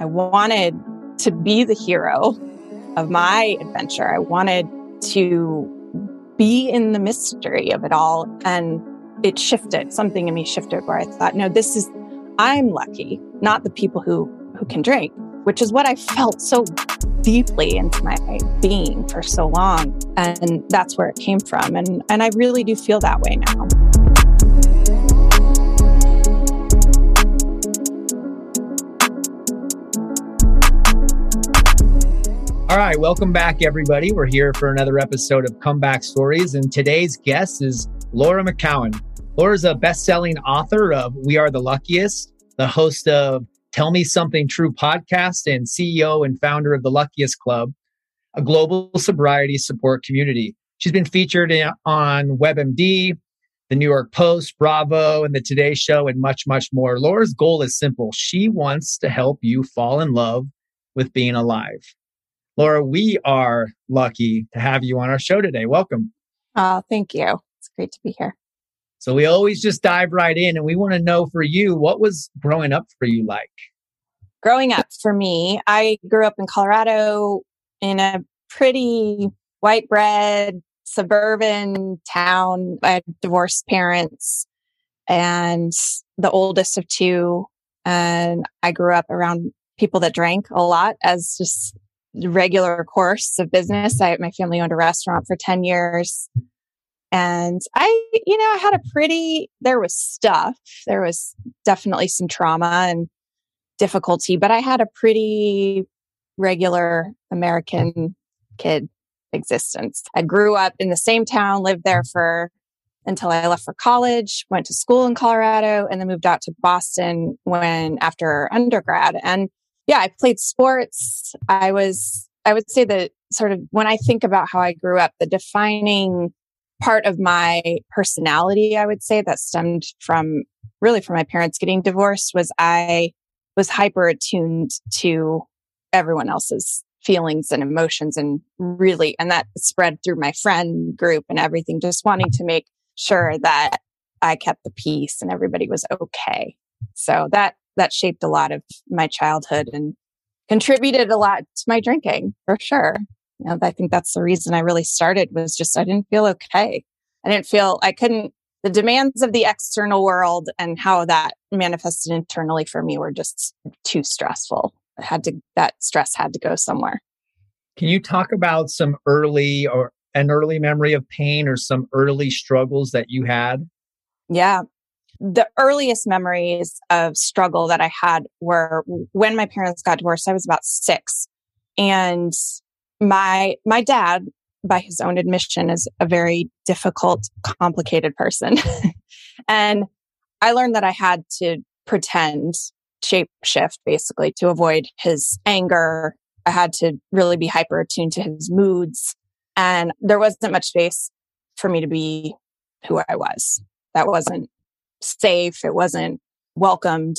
I wanted to be the hero of my adventure. I wanted to be in the mystery of it all. And it shifted, something in me shifted where I thought, no, this is, I'm lucky, not the people who, who can drink, which is what I felt so deeply into my being for so long. And that's where it came from. And, and I really do feel that way now. All right, welcome back, everybody. We're here for another episode of Comeback Stories, and today's guest is Laura McKowen. Laura is a best selling author of We Are the Luckiest, the host of Tell Me Something True podcast, and CEO and founder of the Luckiest Club, a global sobriety support community. She's been featured in, on WebMD, the New York Post, Bravo, and the Today Show, and much, much more. Laura's goal is simple. She wants to help you fall in love with being alive. Laura, we are lucky to have you on our show today. Welcome. Oh, thank you. It's great to be here. So we always just dive right in and we want to know for you, what was growing up for you like? Growing up for me, I grew up in Colorado in a pretty white bread suburban town. I had divorced parents and the oldest of two. And I grew up around people that drank a lot as just regular course of business. I, my family owned a restaurant for 10 years. And I, you know, I had a pretty, there was stuff. There was definitely some trauma and difficulty, but I had a pretty regular American kid existence. I grew up in the same town, lived there for until I left for college, went to school in Colorado, and then moved out to Boston when after undergrad. And yeah, I played sports. I was, I would say that sort of when I think about how I grew up, the defining part of my personality, I would say that stemmed from really from my parents getting divorced was I was hyper attuned to everyone else's feelings and emotions and really, and that spread through my friend group and everything, just wanting to make sure that I kept the peace and everybody was okay. So that that shaped a lot of my childhood and contributed a lot to my drinking for sure. You know, I think that's the reason I really started was just I didn't feel okay. I didn't feel I couldn't the demands of the external world and how that manifested internally for me were just too stressful. I had to that stress had to go somewhere. Can you talk about some early or an early memory of pain or some early struggles that you had? Yeah the earliest memories of struggle that I had were when my parents got divorced. I was about six and my, my dad, by his own admission, is a very difficult, complicated person. and I learned that I had to pretend shapeshift basically to avoid his anger. I had to really be hyper attuned to his moods. And there wasn't much space for me to be who I was. That wasn't safe. It wasn't welcomed.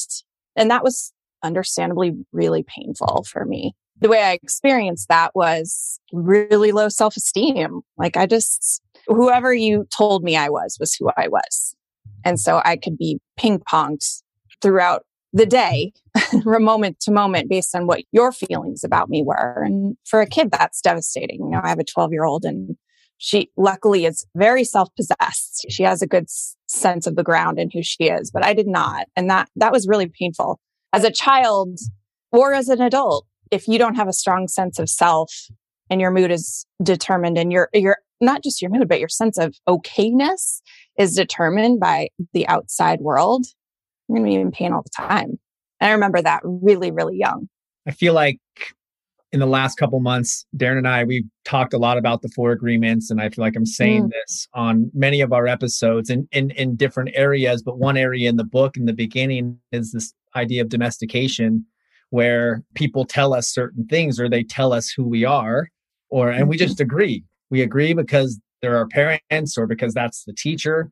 And that was understandably really painful for me. The way I experienced that was really low self esteem. Like I just, whoever you told me I was, was who I was. And so I could be ping ponged throughout the day, from moment to moment, based on what your feelings about me were. And for a kid, that's devastating. You know, I have a 12 year old and she luckily is very self-possessed. She has a good sense of the ground and who she is, but I did not. And that, that was really painful as a child or as an adult. If you don't have a strong sense of self and your mood is determined and your, your, not just your mood, but your sense of okayness is determined by the outside world, you're going to be in pain all the time. And I remember that really, really young. I feel like in the last couple months, Darren and I, we've talked a lot about the four agreements, and I feel like I'm saying mm. this on many of our episodes in, in in different areas. But one area in the book in the beginning is this idea of domestication, where people tell us certain things or they tell us who we are, or and we just agree. We agree because they're our parents or because that's the teacher.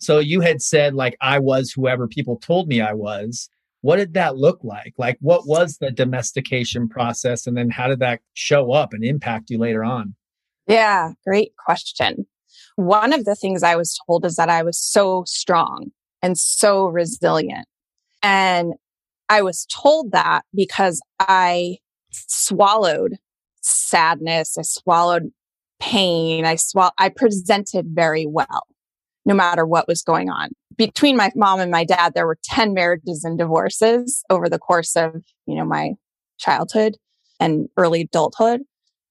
So you had said like I was whoever people told me I was what did that look like? Like, what was the domestication process? And then how did that show up and impact you later on? Yeah, great question. One of the things I was told is that I was so strong and so resilient. And I was told that because I swallowed sadness. I swallowed pain. I swall, I presented very well, no matter what was going on. Between my mom and my dad, there were 10 marriages and divorces over the course of, you know, my childhood and early adulthood.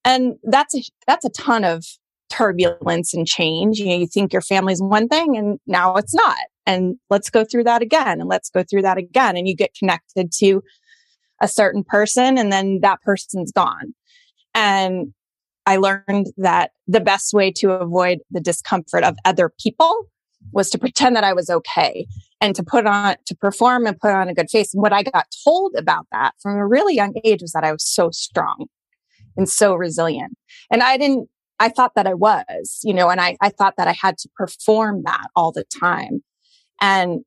And that's a, that's a ton of turbulence and change. You know, you think your family's one thing and now it's not. And let's go through that again and let's go through that again. And you get connected to a certain person and then that person's gone. And I learned that the best way to avoid the discomfort of other people was to pretend that I was okay and to put on, to perform and put on a good face. And what I got told about that from a really young age was that I was so strong and so resilient. And I didn't, I thought that I was, you know, and I, I thought that I had to perform that all the time. And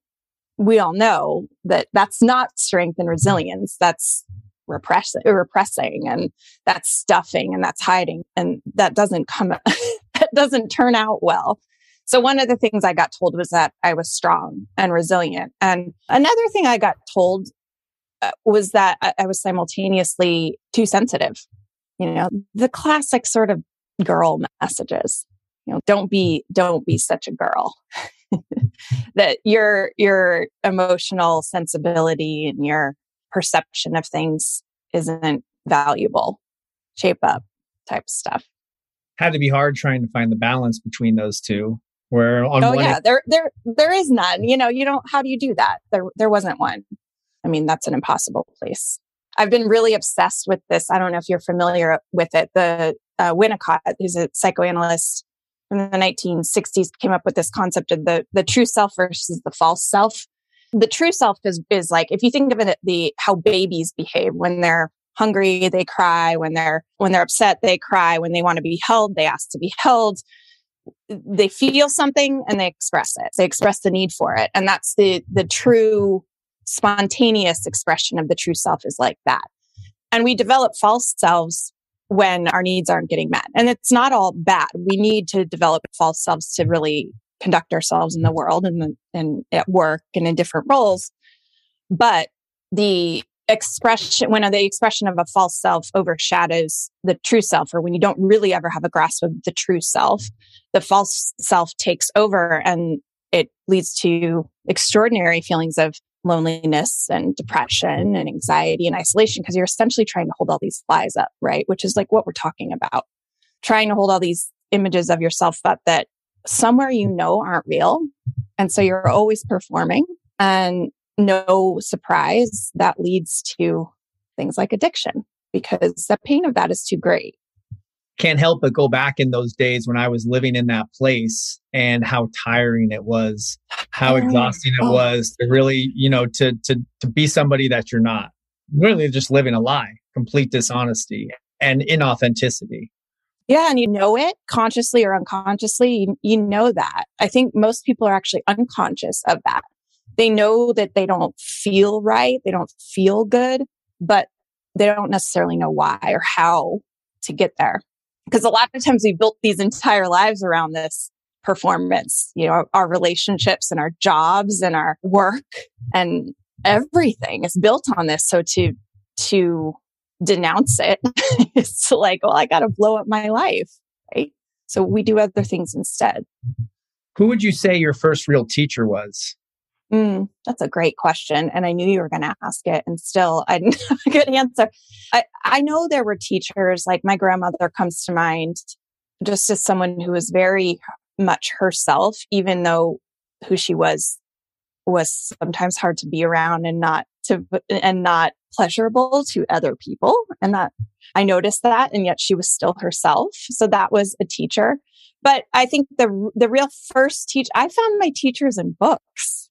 we all know that that's not strength and resilience. That's repressing, repressing and that's stuffing and that's hiding. And that doesn't come, that doesn't turn out well. So one of the things I got told was that I was strong and resilient. And another thing I got told uh, was that I, I was simultaneously too sensitive. You know, the classic sort of girl messages. You know, don't be, don't be such a girl. that your your emotional sensibility and your perception of things isn't valuable. Shape up type stuff. Had to be hard trying to find the balance between those two. Where on oh yeah, there there there is none. You know, you don't. How do you do that? There there wasn't one. I mean, that's an impossible place. I've been really obsessed with this. I don't know if you're familiar with it. The uh, Winnicott, who's a psychoanalyst in the 1960s, came up with this concept of the the true self versus the false self. The true self is is like if you think of it, the how babies behave when they're hungry, they cry. When they're when they're upset, they cry. When they want to be held, they ask to be held. They feel something and they express it. They express the need for it, and that's the the true spontaneous expression of the true self is like that. And we develop false selves when our needs aren't getting met. And it's not all bad. We need to develop false selves to really conduct ourselves in the world and, and at work and in different roles. But the expression, when the expression of a false self overshadows the true self, or when you don't really ever have a grasp of the true self, the false self takes over and it leads to extraordinary feelings of loneliness and depression and anxiety and isolation because you're essentially trying to hold all these lies up, right? Which is like what we're talking about. Trying to hold all these images of yourself up that somewhere you know aren't real. And so you're always performing and no surprise that leads to things like addiction because the pain of that is too great can't help but go back in those days when I was living in that place and how tiring it was, how exhausting it oh. was to really, you know, to to to be somebody that you're not. Really just living a lie, complete dishonesty and inauthenticity. Yeah, and you know it consciously or unconsciously, you, you know that. I think most people are actually unconscious of that. They know that they don't feel right, they don't feel good, but they don't necessarily know why or how to get there because a lot of times we built these entire lives around this performance, you know, our, relationships and our jobs and our work and everything is built on this. So to, to denounce it, it's like, well, I got to blow up my life. Right. So we do other things instead. Who would you say your first real teacher was? Mm, that's a great question. And I knew you were going to ask it. And still, I didn't have a good answer. I, I know there were teachers, like my grandmother comes to mind, just as someone who was very much herself, even though who she was was sometimes hard to be around and not to and not pleasurable to other people and that I noticed that and yet she was still herself so that was a teacher but I think the the real first teach I found my teachers in books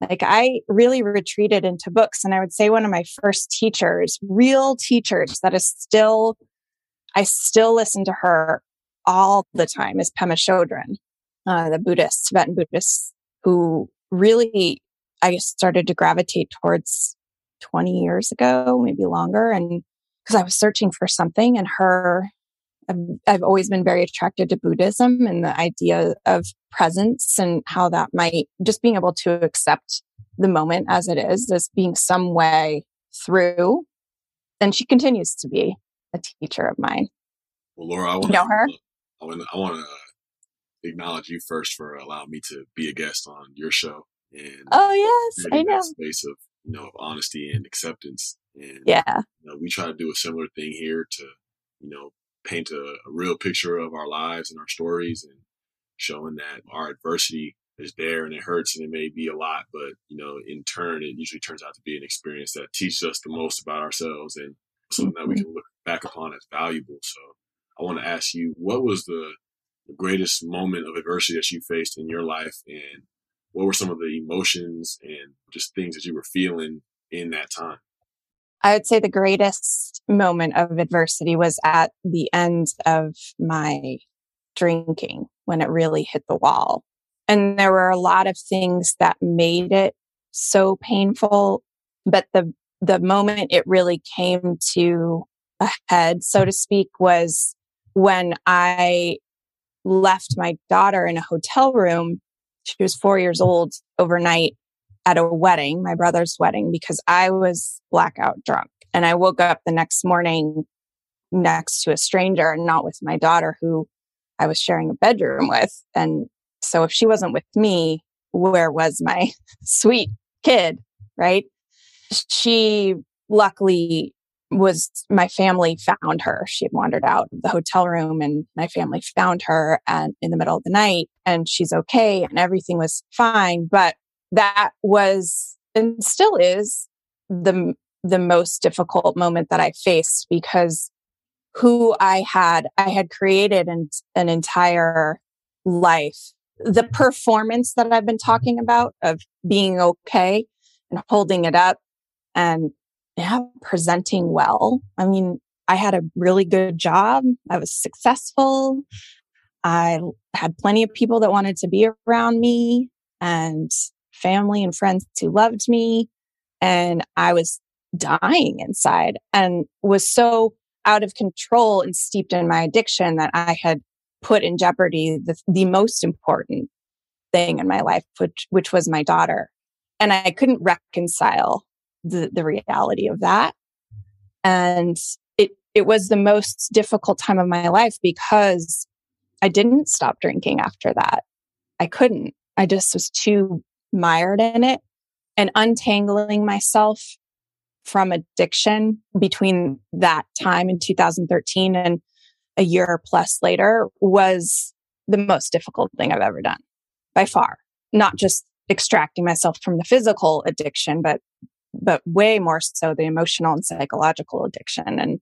like I really retreated into books and I would say one of my first teachers, real teachers that is still, I still listen to her all the time is Pema Chodron, uh, the Buddhist, Tibetan Buddhist who really I started to gravitate towards 20 years ago, maybe longer. And because I was searching for something and her I've, I've always been very attracted to Buddhism and the idea of presence and how that might just being able to accept the moment as it is, as being some way through. And she continues to be a teacher of mine. Well, Laura, I want to know her. I want I want to acknowledge you first for allowing me to be a guest on your show. And oh uh, yes, I know. Space of you know of honesty and acceptance. And yeah, you know, we try to do a similar thing here to you know paint a, a real picture of our lives and our stories and showing that our adversity is there and it hurts and it may be a lot, but you know, in turn, it usually turns out to be an experience that teaches us the most about ourselves and something that we mm-hmm. can look back upon as valuable. So I want to ask you, what was the, the greatest moment of adversity that you faced in your life and what were some of the emotions and just things that you were feeling in that time? I would say the greatest moment of adversity was at the end of my drinking when it really hit the wall. And there were a lot of things that made it so painful. But the, the moment it really came to a head, so to speak, was when I left my daughter in a hotel room. She was four years old overnight at a wedding, my brother's wedding, because I was blackout drunk. And I woke up the next morning next to a stranger and not with my daughter who I was sharing a bedroom with. And so if she wasn't with me, where was my sweet kid? Right. She luckily was my family found her. She had wandered out of the hotel room and my family found her and in the middle of the night and she's okay and everything was fine. But that was and still is the the most difficult moment that I faced because who I had, I had created an, an entire life. The performance that I've been talking about of being okay and holding it up and yeah, presenting well. I mean, I had a really good job. I was successful. I had plenty of people that wanted to be around me and family and friends who loved me. And I was dying inside and was so out of control and steeped in my addiction that I had put in jeopardy the, the most important thing in my life, which, which was my daughter. And I couldn't reconcile the, the reality of that. And it, it was the most difficult time of my life because I didn't stop drinking after that. I couldn't. I just was too mired in it and untangling myself from addiction between that time in 2013 and a year plus later was the most difficult thing I've ever done by far. Not just extracting myself from the physical addiction, but, but way more so the emotional and psychological addiction and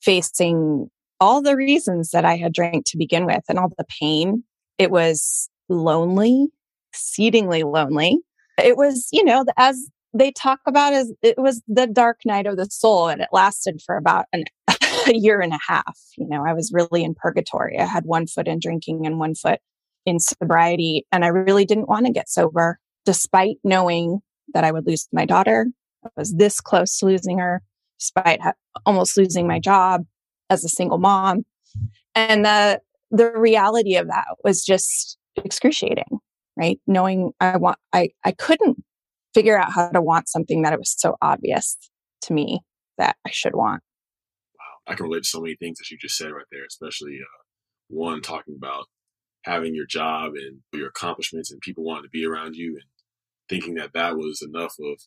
facing all the reasons that I had drank to begin with and all the pain. It was lonely, exceedingly lonely. It was, you know, as they talk about as it was the dark night of the soul and it lasted for about an, a year and a half. You know, I was really in purgatory. I had one foot in drinking and one foot in sobriety. And I really didn't want to get sober despite knowing that I would lose my daughter. I was this close to losing her despite ha- almost losing my job as a single mom. And the, the reality of that was just excruciating, right? Knowing I want, I, I couldn't figure out how to want something that it was so obvious to me that I should want. Wow. I can relate to so many things that you just said right there, especially uh, one talking about having your job and your accomplishments and people wanting to be around you and thinking that that was enough of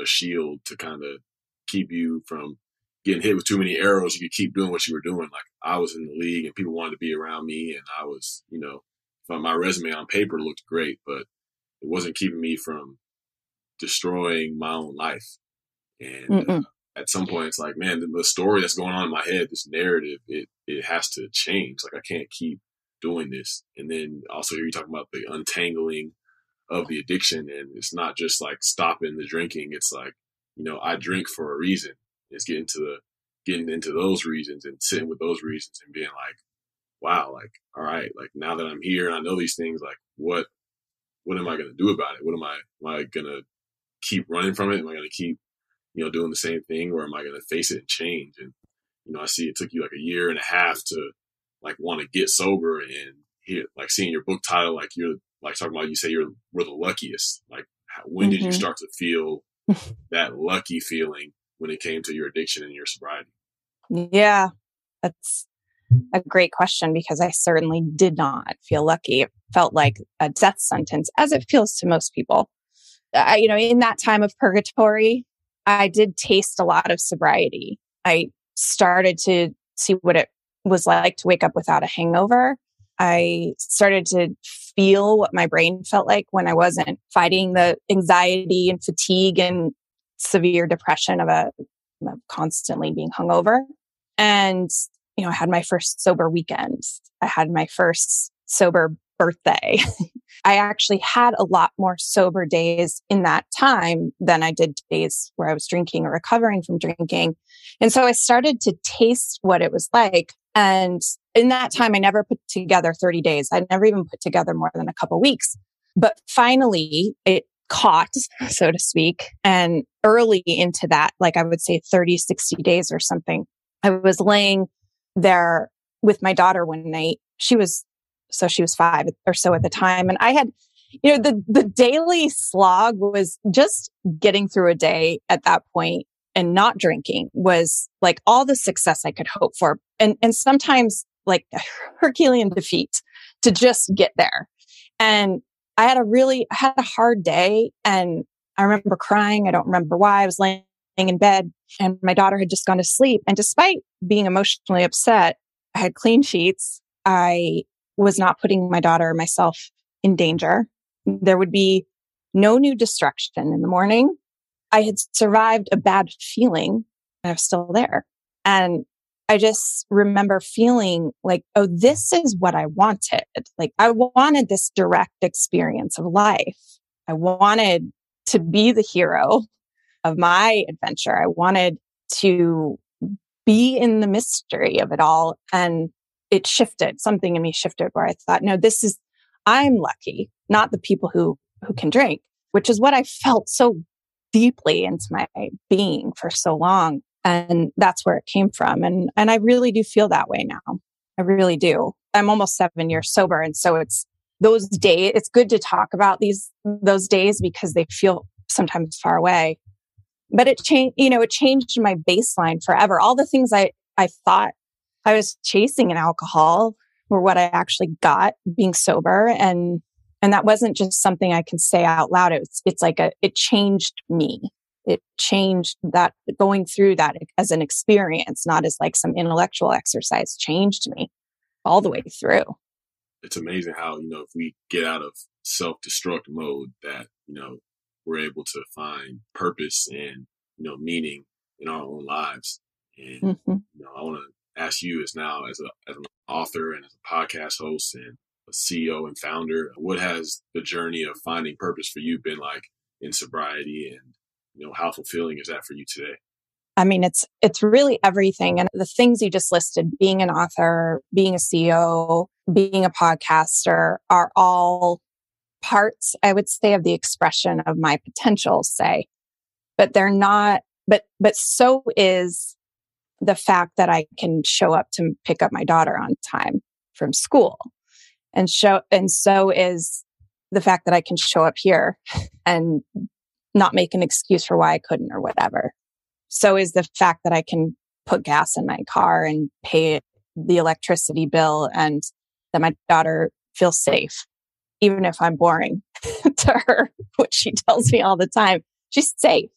a shield to kind of keep you from getting hit with too many arrows. You could keep doing what you were doing. Like I was in the league and people wanted to be around me and I was, you know, my resume on paper looked great, but it wasn't keeping me from destroying my own life. And uh, at some point, it's like, man, the, the, story that's going on in my head, this narrative, it it has to change. Like I can't keep doing this. And then also here you talking about the untangling of the addiction, and it's not just like stopping the drinking. It's like, you know, I drink for a reason. It's getting to the getting into those reasons and sitting with those reasons and being like, wow, like, all right, like now that I'm here and I know these things, like what what am I gonna do about it? What am I am I gonna keep running from it? Am I going to keep, you know, doing the same thing or am I going to face it and change? And, you know, I see it took you like a year and a half to like want to get sober and here, like seeing your book title, like you're like talking about, you say you're, we're the luckiest. Like, when mm-hmm. did you mm-hmm. start to feel that lucky feeling when it came to your addiction and your sobriety? Yeah, that's a great question because I certainly did not feel lucky. It felt like a death sentence, as it feels to most people. I, you know, in that time of purgatory, I did taste a lot of sobriety. I started to see what it was like to wake up without a hangover. I started to feel what my brain felt like when I wasn't fighting the anxiety and fatigue and severe depression of a of constantly being hungover. And you know, I had my first sober weekend. I had my first sober birthday. I actually had a lot more sober days in that time than I did days where I was drinking or recovering from drinking. And so I started to taste what it was like. And in that time, I never put together 30 days. I never even put together more than a couple weeks. But finally, it caught, so to speak. And early into that, like I would say 30, 60 days or something, I was laying there with my daughter one night. She was, so she was five or so at the time. And I had, you know, the, the daily slog was just getting through a day at that point and not drinking was like all the success I could hope for. And, and sometimes like a Herculean defeat to just get there. And I had a really, I had a hard day and I remember crying. I don't remember why I was laying in bed and my daughter had just gone to sleep. And despite being emotionally upset, I had clean sheets. I was not putting my daughter or myself in danger. There would be no new destruction in the morning. I had survived a bad feeling and I was still there. And I just remember feeling like, oh, this is what I wanted. Like I wanted this direct experience of life. I wanted to be the hero of my adventure. I wanted to be in the mystery of it all. And it shifted. Something in me shifted where I thought, no, this is, I'm lucky, not the people who, who can drink, which is what I felt so deeply into my being for so long. And that's where it came from. And, and I really do feel that way now. I really do. I'm almost seven years sober. And so it's those days, it's good to talk about these, those days because they feel sometimes far away but it changed, you know, it changed my baseline forever. All the things I, I thought I was chasing in alcohol were what I actually got being sober. And, and that wasn't just something I can say out loud. It's, it's like a, it changed me. It changed that going through that as an experience, not as like some intellectual exercise changed me all the way through. It's amazing how, you know, if we get out of self destruct mode that, you know, we're able to find purpose and you know meaning in our own lives. And mm-hmm. you know, I want to ask you as now as a as an author and as a podcast host and a CEO and founder, what has the journey of finding purpose for you been like in sobriety, and you know how fulfilling is that for you today? I mean, it's it's really everything, and the things you just listed, being an author, being a CEO, being a podcaster, are all parts, I would say, of the expression of my potential, say, but they're not, but, but so is the fact that I can show up to pick up my daughter on time from school and show, and so is the fact that I can show up here and not make an excuse for why I couldn't or whatever. So is the fact that I can put gas in my car and pay the electricity bill and that my daughter feels safe even if I'm boring to her, which she tells me all the time. She's safe.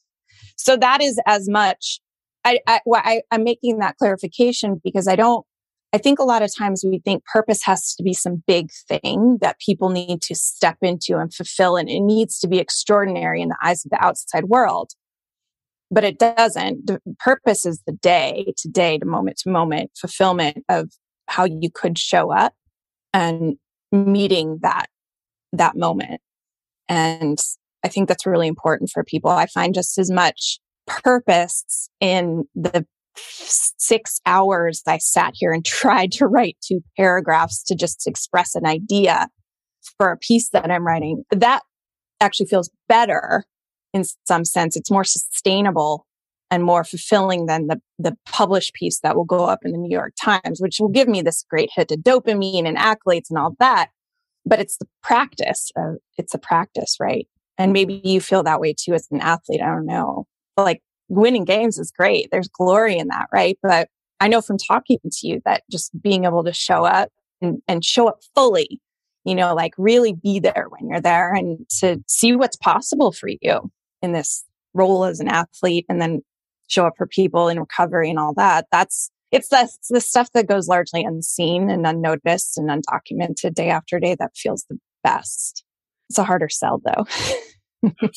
So that is as much. I, I, I, I'm making that clarification because I don't, I think a lot of times we think purpose has to be some big thing that people need to step into and fulfill, and it needs to be extraordinary in the eyes of the outside world. But it doesn't. The purpose is the day to day to moment to moment fulfillment of how you could show up and meeting that that moment. And I think that's really important for people. I find just as much purpose in the six hours I sat here and tried to write two paragraphs to just express an idea for a piece that I'm writing. That actually feels better in some sense. It's more sustainable and more fulfilling than the, the published piece that will go up in the New York Times, which will give me this great hit of dopamine and accolades and all that but it's the practice of, it's a practice, right? And maybe you feel that way too as an athlete. I don't know. But like winning games is great. There's glory in that, right? But I know from talking to you that just being able to show up and, and show up fully, you know, like really be there when you're there and to see what's possible for you in this role as an athlete and then show up for people in recovery and all that. That's it's the, it's the stuff that goes largely unseen and unnoticed and undocumented day after day that feels the best. It's a harder sell though.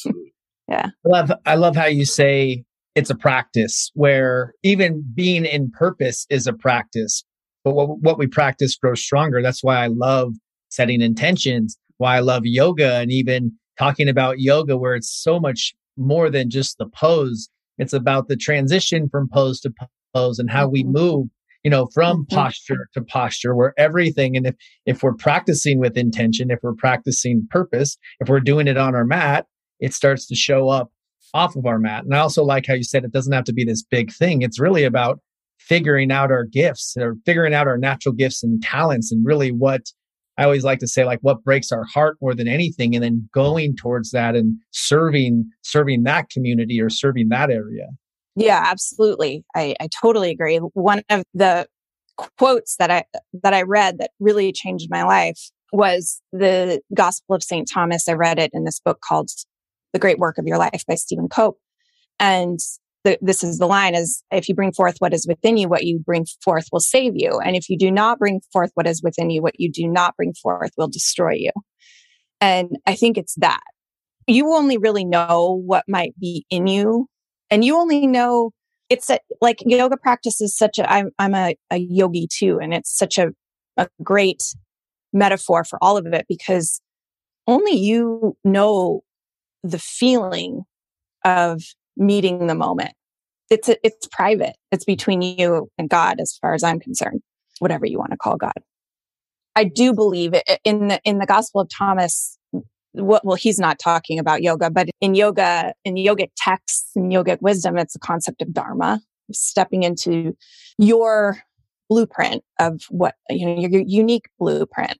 Yeah. I love I love how you say it's a practice where even being in purpose is a practice. But what, what we practice grows stronger. That's why I love setting intentions, why I love yoga and even talking about yoga where it's so much more than just the pose. It's about the transition from pose to pose and how we Mm-hmm. move, you know, from Mhm. posture to posture where everything. And if, if we're practicing with intention, if we're practicing purpose, if we're doing it on our mat, it starts to show up off of our mat. And I also like how you said it doesn't have to be this big thing. It's really about figuring out our gifts or figuring out our natural gifts and talents and really what I always like to say, like what breaks our heart more than anything, and then going towards that and serving, serving that community or serving that area. Yeah, absolutely. I, I totally agree. One of the quotes that I that I read that really changed my life was the Gospel of St. Thomas. I read it in this book called The Great Work of Your Life by Stephen Cope. And the, this is the line is if you bring forth what is within you, what you bring forth will save you. And if you do not bring forth what is within you, what you do not bring forth will destroy you. And I think it's that you only really know what might be in you and you only know it's a, like yoga practice is such a i'm, I'm a, a yogi too and it's such a, a great metaphor for all of it because only you know the feeling of meeting the moment. It's a, it's private. It's between you and god as far as i'm concerned whatever you want to call god. I do believe it, in the in the gospel of thomas well, he's not talking about yoga, but in yoga, in yogic texts and yogic wisdom, it's the concept of dharma, stepping into your blueprint of what, you know, your, your unique blueprint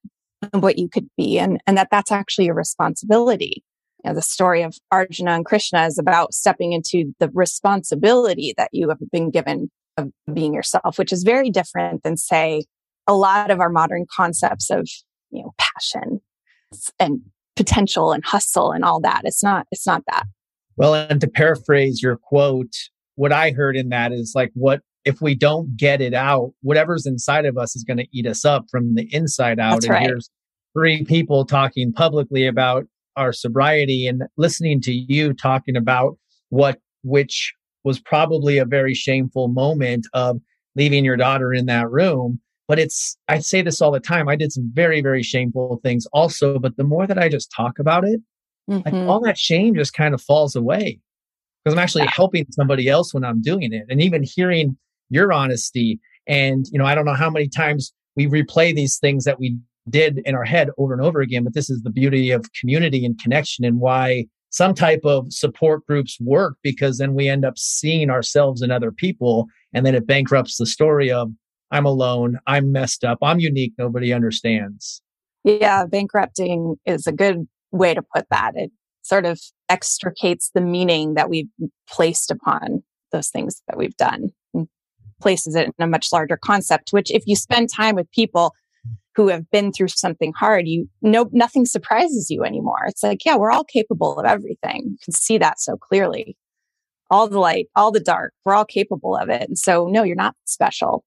of what you could be. And, and that that's actually a responsibility. You know, the story of Arjuna and Krishna is about stepping into the responsibility that you have been given of being yourself, which is very different than say a lot of our modern concepts of, you know, passion and potential and hustle and all that. It's not, it's not that. Well, and to paraphrase your quote, what I heard in that is like, what if we don't get it out, whatever's inside of us is going to eat us up from the inside out. That's and right. here's three people talking publicly about our sobriety and listening to you talking about what, which was probably a very shameful moment of leaving your daughter in that room. But it's, I say this all the time. I did some very, very shameful things also. But the more that I just talk about it, like Mhm. all that shame just kind of falls away because I'm actually helping somebody else when I'm doing it. And even hearing your honesty. And, you know, I don't know how many times we replay these things that we did in our head over and over again, but this is the beauty of community and connection and why some type of support groups work because then we end up seeing ourselves and other people. And then it bankrupts the story of I'm alone, I'm messed up, I'm unique, nobody understands. Yeah, bankrupting is a good way to put that. It sort of extricates the meaning that we've placed upon those things that we've done and places it in a much larger concept, which if you spend time with people who have been through something hard, you know, nothing surprises you anymore. It's like, yeah, we're all capable of everything. You can see that so clearly. All the light, all the dark, we're all capable of it. And so, no, you're not special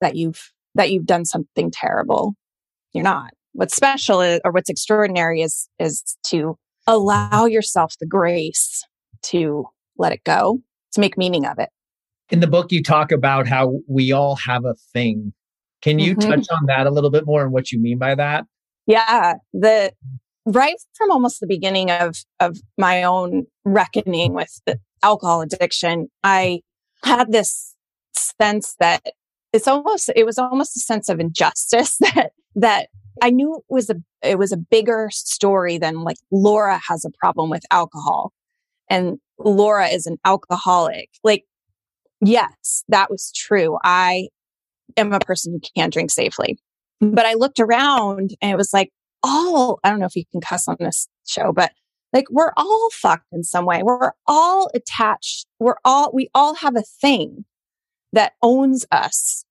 that you've, that you've done something terrible. You're not what's special is, or what's extraordinary is is to allow yourself the grace to let it go to make meaning of it In the book, you talk about how we all have a thing. Can you Mhm. touch on that a little bit more and what you mean by that? yeah the right from almost the beginning of of my own reckoning with the alcohol addiction i had this sense that it's almost it was almost a sense of injustice that that i knew it was a it was a bigger story than like laura has a problem with alcohol. And laura is an alcoholic. Like yes that was true. I am a person who can't drink safely. But I looked around and it was like all, I don't know if you can cuss on this show, but Like we're all fucked in some way. We're all attached. We're all, we all have a thing that owns us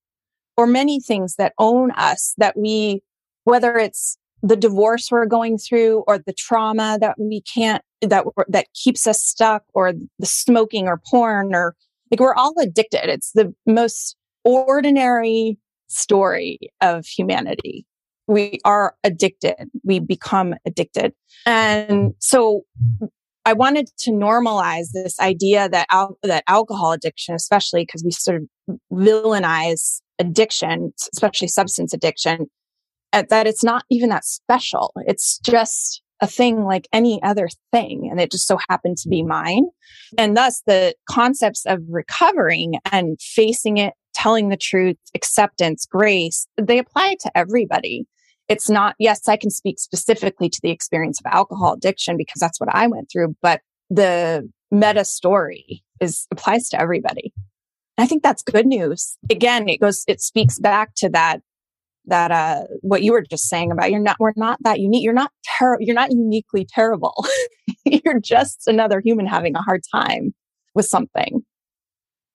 or many things that own us that we, whether it's the divorce we're going through or the trauma that we can't, that, that keeps us stuck or the smoking or porn or like we're all addicted. It's the most ordinary story of humanity. We are addicted. We become addicted. And so I wanted to normalize this idea that al- that alcohol addiction, especially because we sort of villainize addiction, especially substance addiction, uh, that it's not even that special. It's just a thing like any other thing. And it just so happened to be mine. And thus the concepts of recovering and facing it, telling the truth, acceptance, grace, they apply to everybody. It's not, yes, I can speak specifically to the experience of alcohol addiction because that's what I went through, but the meta story is applies to everybody. I think that's good news. Again, it goes, it speaks back to that that uh what you were just saying about you're not we're not that unique you're not ter- you're not uniquely terrible you're just another human having a hard time with something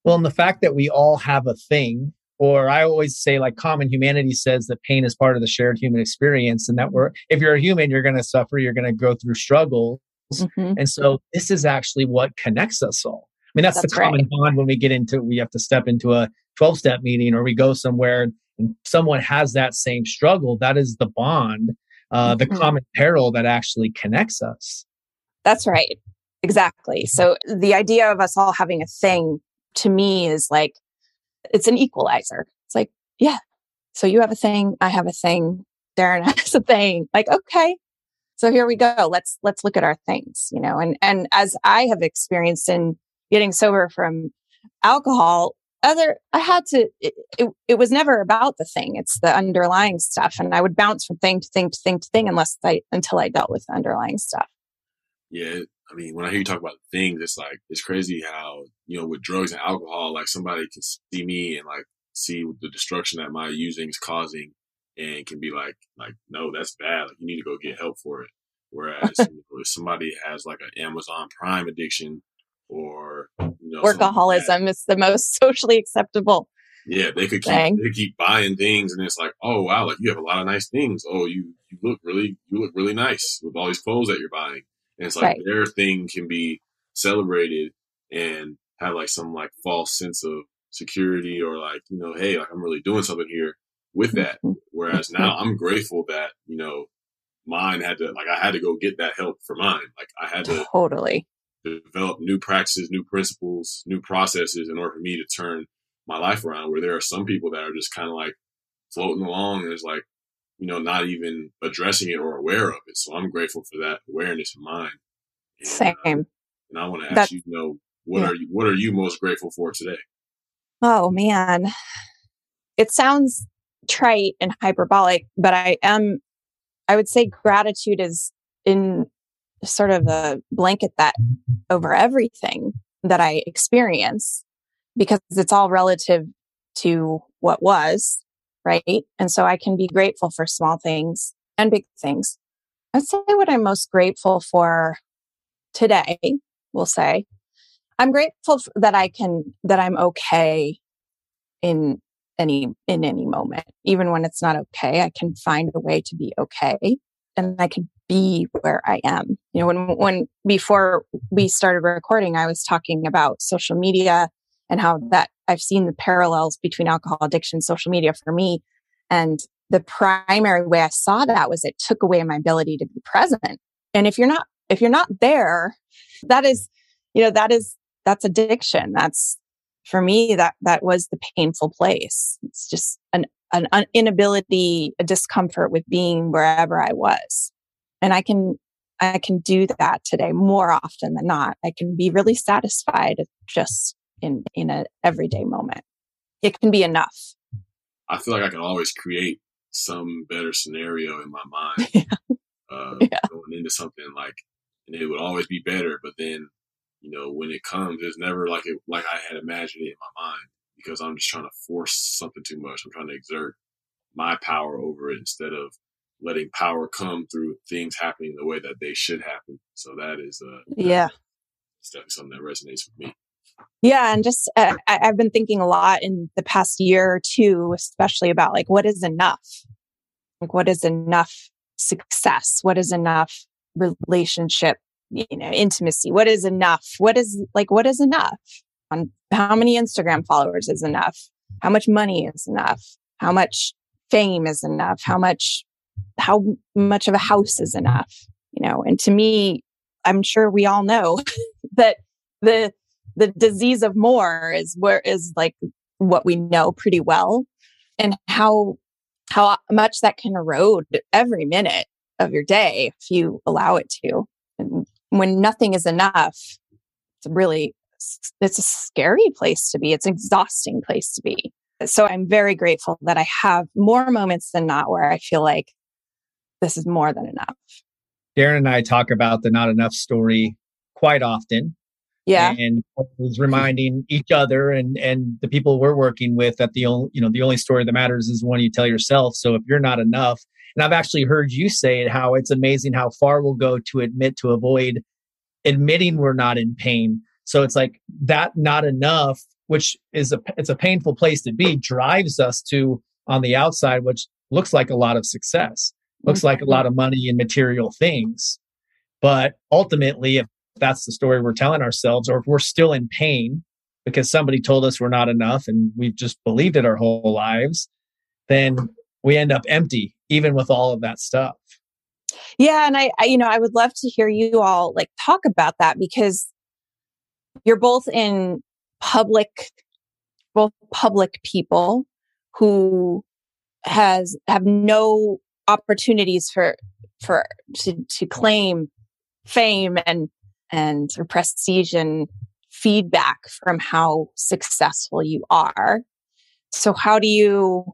well and the fact that we all have a thing or i always say like common humanity says that pain is part of the shared human experience and that we're if you're a human you're going to suffer you're going to go through struggles mm-hmm. and so this is actually what connects us all i mean that's, that's the common right. bond when we get into we have to step into a 12 step meeting or we go somewhere and someone has that same struggle, that is the bond, uh, the mm-hmm. common peril that actually connects us. That's right. Exactly. So the idea of us all having a thing to me is like, it's an equalizer. It's like, yeah. So you have a thing. I have a thing. Darren has a thing. Like, okay. So here we go. Let's, let's look at our things, you know, and, and as I have experienced in getting sober from alcohol, other i had to it, it, it, was never about the thing it's the underlying stuff and i would bounce from thing to thing to thing to thing unless i until i dealt with the underlying stuff yeah i mean when i hear you talk about things it's like it's crazy how you know with drugs and alcohol like somebody can see me and like see the destruction that my using is causing and can be like like no that's bad like you need to go get help for it whereas you know, if somebody has like an amazon prime addiction or you know, workaholism is the most socially acceptable. Yeah, they could keep thing. they keep buying things, and it's like, oh wow, like you have a lot of nice things. Oh, you you look really you look really nice with all these clothes that you're buying, and it's like right. their thing can be celebrated and have like some like false sense of security or like you know, hey, like I'm really doing something here with that. Mm-hmm. Whereas now I'm grateful that you know mine had to like I had to go get that help for mine. Like I had to totally develop new practices, new principles, new processes in order for me to turn my life around. Where there are some people that are just kind of like floating along and it's like, you know, not even addressing it or aware of it. So I'm grateful for that awareness of mine. And, Same. Uh, and I want to ask That's, you, you know, what yeah. are you what are you most grateful for today? Oh man. It sounds trite and hyperbolic, but I am I would say gratitude is in sort of a blanket that over everything that I experience because it's all relative to what was, right? And so I can be grateful for small things and big things. I'd say what I'm most grateful for today, we'll say. I'm grateful that I can, that I'm okay in any, in any moment. Even when it's not okay, I can find a way to be okay and I can be where I am. You know, when, when before we started recording, I was talking about social media and how that I've seen the parallels between alcohol addiction social media for me. And the primary way I saw that was it took away my ability to be present. And if you're not, if you're not there, that is, you know, that is, that's addiction. That's for me, that, that was the painful place. It's just an, an inability, a discomfort with being wherever I was. And I can, I can do that today more often than not. I can be really satisfied just in, in an everyday moment. It can be enough. I feel like I can always create some better scenario in my mind. Yeah. Uh, yeah. Going into something like, and it would always be better. But then, you know, when it comes, it's never like it, like I had imagined it in my mind because I'm just trying to force something too much. I'm trying to exert my power over it instead of letting power come through things happening the way that they should happen. So that is, uh, yeah, it's definitely something that resonates with me. Yeah, and just uh, I, I've been thinking a lot in the past year or two, especially about like what is enough, like what is enough success, what is enough relationship, you know, intimacy, what is enough, what is like what is enough, on how many Instagram followers is enough, how much money is enough, how much fame is enough, how much how much of a house is enough, you know, and to me, I'm sure we all know that the the disease of more is where is like what we know pretty well and how how much that can erode every minute of your day if you allow it to. And when nothing is enough it's really it's a scary place to be. It's an exhausting place to be. So i'm very grateful that i have more moments than not where i feel like this is more than enough. Darren and i talk about the not enough story quite often yeah. and was reminding each other and and the people we're working with that the only you know the only story that matters is the one you tell yourself. So if you're not enough and i've actually heard you say it how it's amazing how far we'll go to admit to avoid admitting we're not in pain. So it's like that not enough which is a it's a painful place to be drives us to on the outside which looks like a lot of success. Looks like a mm-hmm. lot of money and material things. But ultimately if that's the story we're telling ourselves, or if we're still in pain because somebody told us we're not enough and we've just believed it our whole lives, then we end up empty, even with all of that stuff. Yeah. And I, I, you know, I would love to hear you all like talk about that because you're both in public, both public people who has have no opportunities for for to to claim fame and and prestige and feedback from how successful you are. So how do you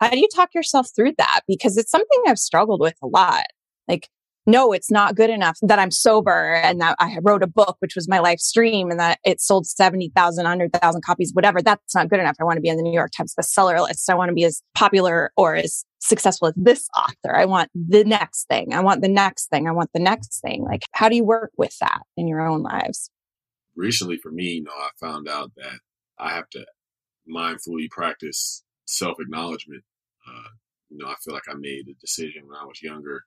how do you talk yourself through that? Because it's something I've struggled with a lot. Like no, it's not good enough that I'm sober and that I wrote a book, which was my life stream and that it sold 70,000, 100,000 copies, whatever. That's not good enough. I want to be on the New York Times bestseller list. I want to be as popular or as successful as this author. I want the next thing. I want the next thing. I want the next thing. Like, how do you work with that in your own lives? Recently, for me, you know, I found out that I have to mindfully practice self acknowledgement. Uh, you know, I feel like I made a decision when I was younger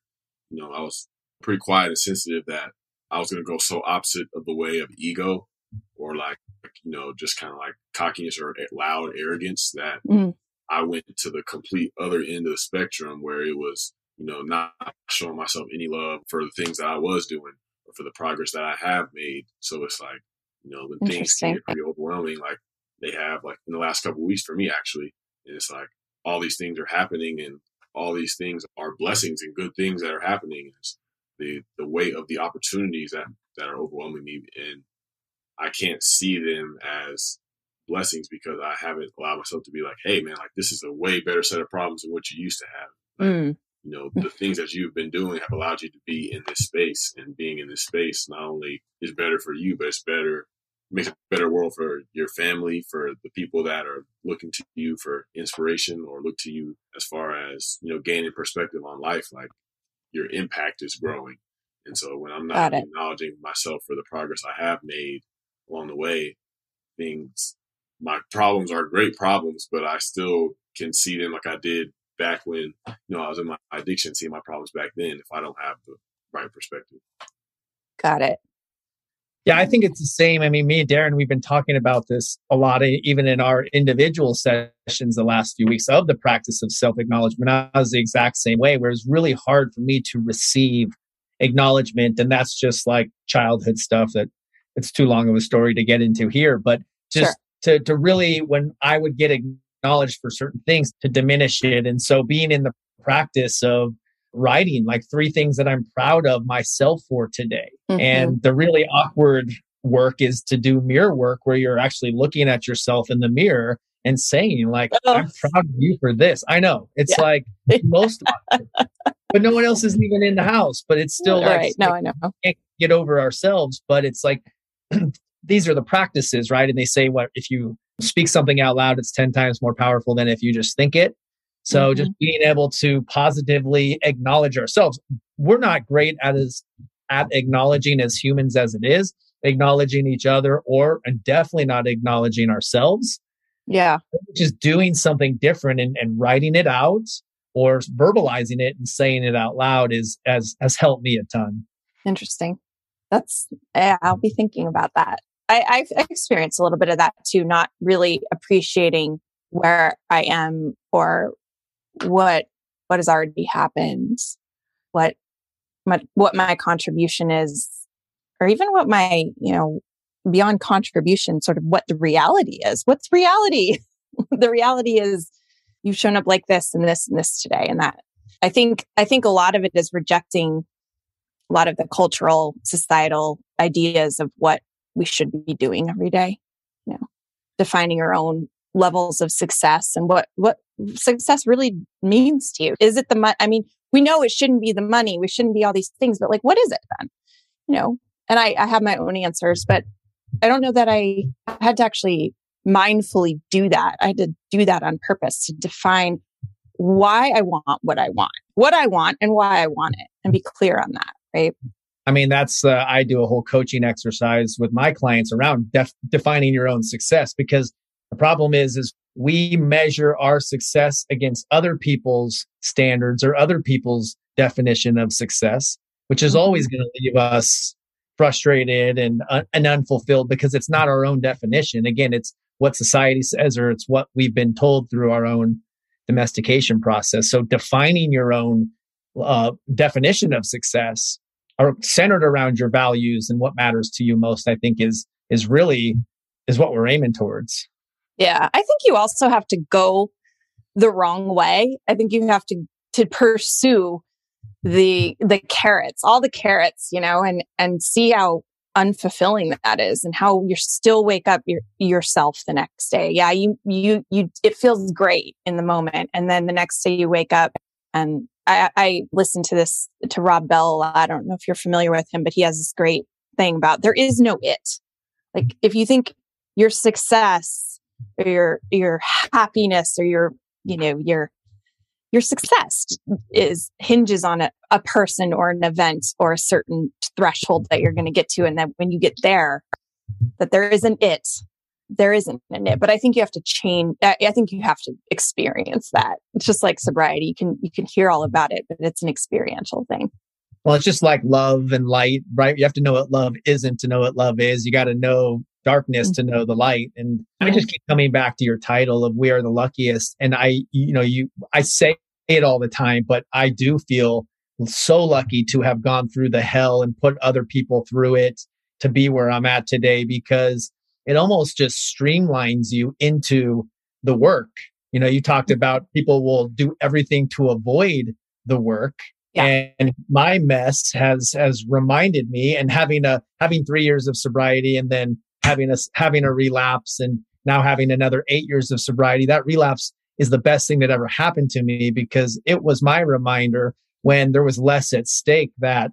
you know, I was pretty quiet and sensitive that I was going to go so opposite of the way of ego or like, you know, just kind of like cockiness or loud arrogance that mm. I went to the complete other end of the spectrum where it was, you know, not showing myself any love for the things that I was doing or for the progress that I have made. So it's like, you know, when things get pretty overwhelming, like they have like in the last couple weeks for me actually, and it's like all these things are happening and all these things are blessings and good things that are happening. It's the the weight of the opportunities that that are overwhelming me, and I can't see them as blessings because I haven't allowed myself to be like, hey man, like this is a way better set of problems than what you used to have. Like, mm. You know, the things that you've been doing have allowed you to be in this space, and being in this space not only is better for you, but it's better makes a better world for your family, for the people that are looking to you for inspiration or look to you as far as, you know, gaining perspective on life. Like your impact is growing. And so when I'm not acknowledging myself for the progress I have made along the way, things, my problems are great problems, but I still can see them like I did back when, you know, I was in my addiction, see my problems back then if I don't have the right perspective. Got it. Yeah, I think it's the same. I mean, me and Darren, we've been talking about this a lot, even in our individual sessions the last few weeks of the practice of self acknowledgement. I was the exact same way, where it's really hard for me to receive acknowledgement. And that's just like childhood stuff that it's too long of a story to get into here. But just sure. to, to really, when I would get acknowledged for certain things, to diminish it. And so being in the practice of writing like three things that I'm proud of myself for today. Mm-hmm. And the really awkward work is to do mirror work where you're actually looking at yourself in the mirror and saying like oh. i'm proud of you for this i know it's yeah. like most but no one else isn't even in the house but it's still like, right. no i know can't get over ourselves but it's like these are the practices right and they say what if you speak something out loud it's 10 times more powerful than if you just think it So mm-hmm. just being able to positively acknowledge ourselves. We're not great at as at acknowledging as humans as it is, acknowledging each other or and definitely not acknowledging ourselves. Yeah. Just doing something different and, and writing it out or verbalizing it and saying it out loud is has has helped me a ton. Interesting. That's yeah, I'll be thinking about that. I, I've experienced a little bit of that too, not really appreciating where I am or what what has already happened, what my, what my contribution is, or even what my you know beyond contribution, sort of what the reality is. What's reality? the reality is you've shown up like this and this and this today and that. I think I think a lot of it is rejecting a lot of the cultural societal ideas of what we should be doing every day. You know, defining our own levels of success and what what success really means to you. Is it the money? I mean, we know it shouldn't be the money. We shouldn't be all these things, but like, what is it then? You know, and I, I have my own answers, but I don't know that I had to actually mindfully do that. I had to do that on purpose to define why I want what I want, what I want and why I want it and be clear on that. Right. I mean, that's, uh, I do a whole coaching exercise with my clients around def- defining your own success because the problem is, is we measure our success against other people's standards or other people's definition of success, which is always mm-hmm. going to leave us frustrated and, uh, and unfulfilled because it's not our own definition. Again, it's what society says or it's what we've been told through our own domestication process. So defining your own uh, definition of success are centered around your values and what matters to you most, I think is, is really, is what we're aiming towards. Yeah. I think you also have to go the wrong way. I think you have to, to pursue the, the carrots, all the carrots, you know, and, and see how unfulfilling that is and how you still wake up your, yourself the next day. Yeah. You, you, you, it feels great in the moment. And then the next day you wake up and I, I listened to this to Rob Bell. I don't know if you're familiar with him, but he has this great thing about there is no it. Like if you think your success or your your happiness or your you know your your success is hinges on a, a person or an event or a certain threshold that you're going to get to and then when you get there that there isn't it. There isn't an it. But i think you have to change i think you have to experience that. It's just like sobriety. You can you can hear all about it but it's an experiential thing. Well it's just like love and light right? You have to know what love isn't to know what love is. You got to know darkness to know mm-hmm. the light. And I just mm-hmm. keep coming back to your title of we are the luckiest. And I, you know, you, I say it all the time, but I do feel so lucky to have gone through the hell and put other people through it to be where I'm at today because it almost just streamlines you into the work. You know, you talked mm-hmm. about people will do everything to avoid the work. Yeah. And my mess has has reminded me and having a having 3 years of sobriety and then having a having a relapse and now having another eight years of sobriety, that relapse is the best thing that ever happened to me because it was my reminder when there was less at stake that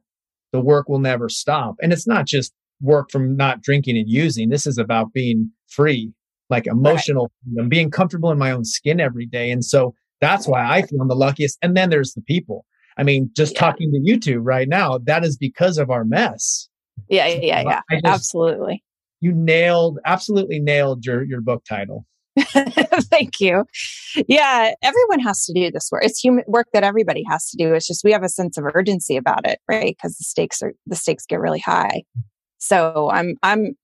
the work will never stop. And it's not just work from not drinking and using. This is about being free, like emotional right. being comfortable in my own skin every day. And so that's why I feel I'm the luckiest. And then there's the people. I mean, just yeah. talking to you two right now, that is because of our mess. Yeah, yeah, yeah. Just, Absolutely you nailed absolutely nailed your your book title. Thank you. Yeah everyone has to do this work. It's human work that everybody has to do. It's just we have a sense of urgency about it right? Because the stakes are the stakes get really high. So i'm i'm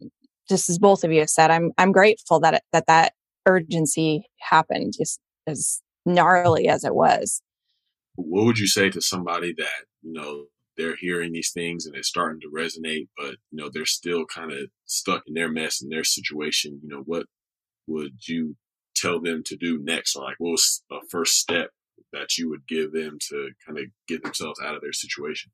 just as both of you have said i'm i'm grateful that it, that that urgency happened just as gnarly as it was. What would you say to somebody that you know they're hearing these things and it's starting to resonate, but you know they're still kind of stuck in their mess and their situation. You know, what would you tell them to do next, or like what was a first step that you would give them to kind of get themselves out of their situation?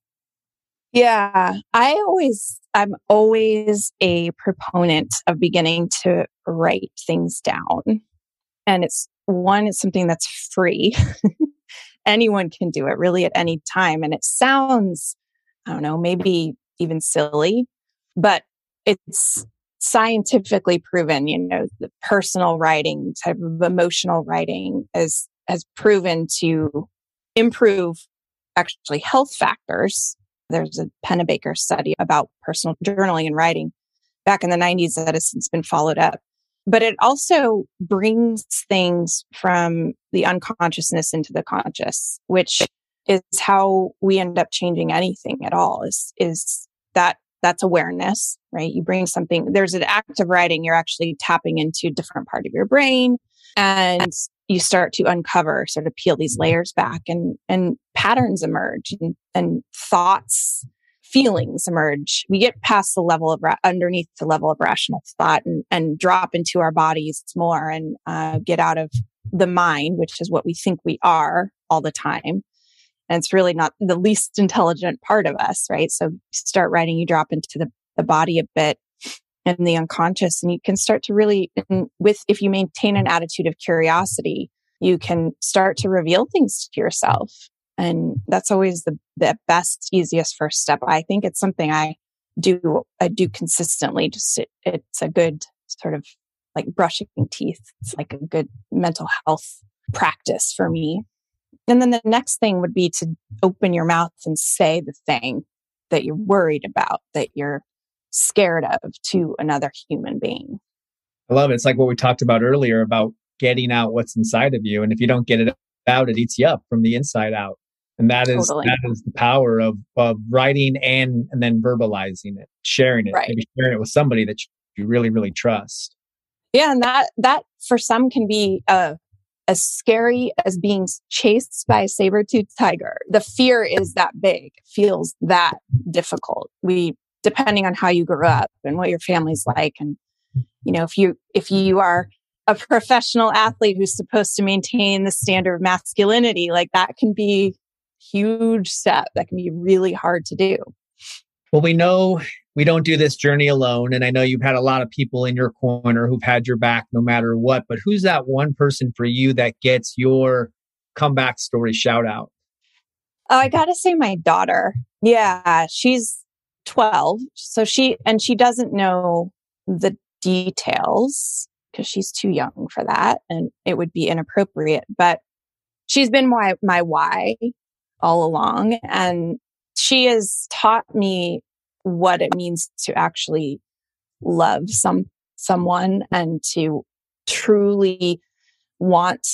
Yeah, I always, I'm always a proponent of beginning to write things down. And it's one, it's something that's free. anyone can do it really at any time. And it sounds, I don't know, maybe even silly, but it's scientifically proven, you know, the personal writing type of emotional writing is has proven to improve actually health factors. There's a Pennebaker study about personal journaling and writing back in the 90s that has since been followed up. But it also brings things from the unconsciousness into the conscious, which is how we end up changing anything at all is, is that that's awareness, right? You bring something, there's an act of writing, you're actually tapping into different part of your brain and you start to uncover, sort of peel these layers back and, and patterns emerge and, and thoughts, feelings emerge. We get past the level of, ra- underneath the level of rational thought and, and drop into our bodies more and uh, get out of the mind, which is what we think we are all the time and it's really not the least intelligent part of us, right? So start writing, you drop into the, the body a bit and the unconscious, and you can start to really, with, if you maintain an attitude of curiosity, you can start to reveal things to yourself. And that's always the, the best, easiest first step. I think it's something I do, I do consistently. Just, it, it's a good sort of like brushing teeth. It's like a good mental health practice for me. And then the next thing would be to open your mouth and say the thing that you're worried about, that you're scared of to another human being. I love it. It's like what we talked about earlier about getting out what's inside of you. And if you don't get it out, it eats you up from the inside out. And that is totally. that is the power of of writing and and then verbalizing it, sharing it, right. maybe sharing it with somebody that you really, really trust. Yeah, and that that for some can be a as scary as being chased by a saber-toothed tiger. The fear is that big, feels that difficult. We, depending on how you grew up and what your family's like. And, you know, if you, if you are a professional athlete who's supposed to maintain the standard of masculinity, like that can be huge step. That can be really hard to do. Well, we know we don't do this journey alone. And I know you've had a lot of people in your corner who've had your back no matter what, but who's that one person for you that gets your comeback story shout out? Oh, I got to say, my daughter. Yeah, she's 12. So she, and she doesn't know the details because she's too young for that and it would be inappropriate. But she's been my, my why all along. And she has taught me what it means to actually love some someone and to truly want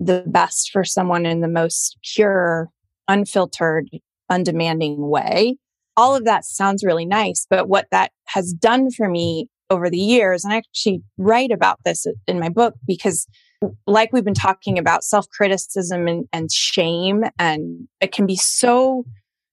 the best for someone in the most pure, unfiltered, undemanding way. All of that sounds really nice, but what that has done for me over the years, and I actually write about this in my book because like we've been talking about self criticism and, and shame, and it can be so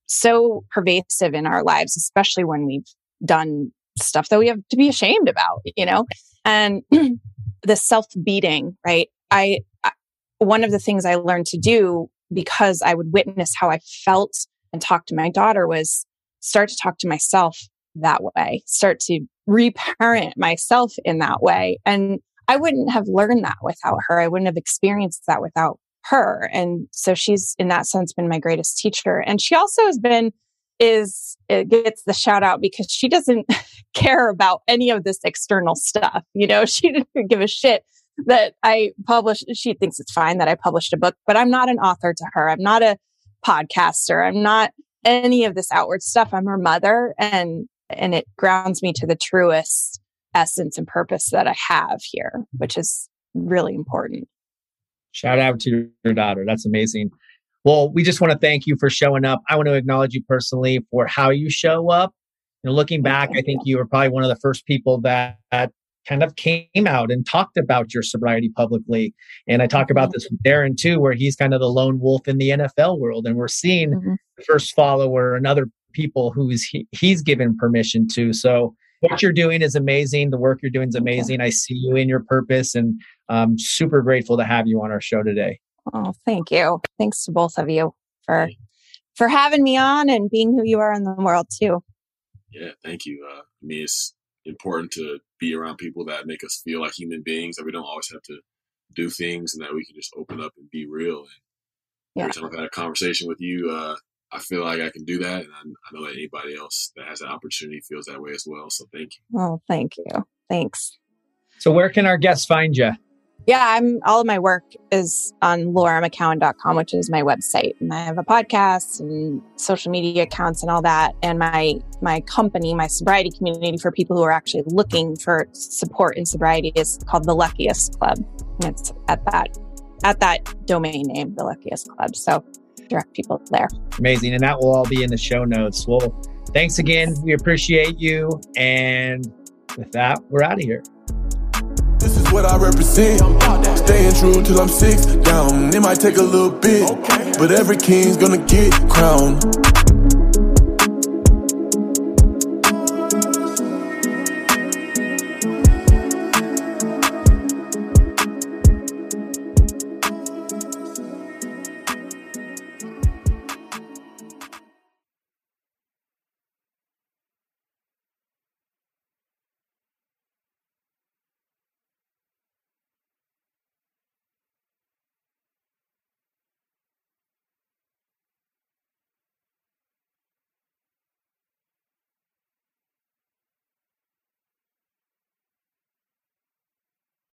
so pervasive in our lives, especially when we've done stuff that we have to be ashamed about, you know? And the self beating, right? I, I, one of the things I learned to do because I would witness how I felt and talk to my daughter was start to talk to myself that way, start to reparent myself in that way. And I wouldn't have learned that without her. I wouldn't have experienced that without her. And so she's in that sense been my greatest teacher. And she also has been, is, it gets the shout out because she doesn't care about any of this external stuff. You know, she didn't give a shit that I published. She thinks it's fine that I published a book, but I'm not an author to her. I'm not a podcaster. I'm not any of this outward stuff. I'm her mother and, and it grounds me to the truest essence and purpose that I have here, which is really important. Shout out to your daughter. That's amazing. Well, we just want to thank you for showing up. I want to acknowledge you personally for how you show up. You know, looking back, I think you were probably one of the first people that, that kind of came out and talked about your sobriety publicly. And I talk about this with Darren too, where he's kind of the lone wolf in the NFL world. And we're seeing mm-hmm. the first follower and other people who's he, he's given permission to. So what you're doing is amazing. The work you're doing is amazing. I see you in your purpose and I'm super grateful to have you on our show today. Oh, thank you. Thanks to both of you for for having me on and being who you are in the world too. Yeah, thank you. Uh, I mean, it's important to be around people that make us feel like human beings. That we don't always have to do things, and that we can just open up and be real. And yeah. every time I've had a conversation with you, uh, I feel like I can do that, and I, I know that anybody else that has that opportunity feels that way as well. So thank you. Oh, thank you. Thanks. So, where can our guests find you? Yeah, I'm all of my work is on lauramckowen.com, which is my website. And I have a podcast and social media accounts and all that. And my my company, my sobriety community for people who are actually looking for support in sobriety is called the Luckiest Club. And it's at that at that domain name, the Luckiest Club. So direct people there. Amazing. And that will all be in the show notes. Well, thanks again. We appreciate you. And with that, we're out of here. This is what I represent. Staying true till I'm six down. It might take a little bit, but every king's gonna get crowned.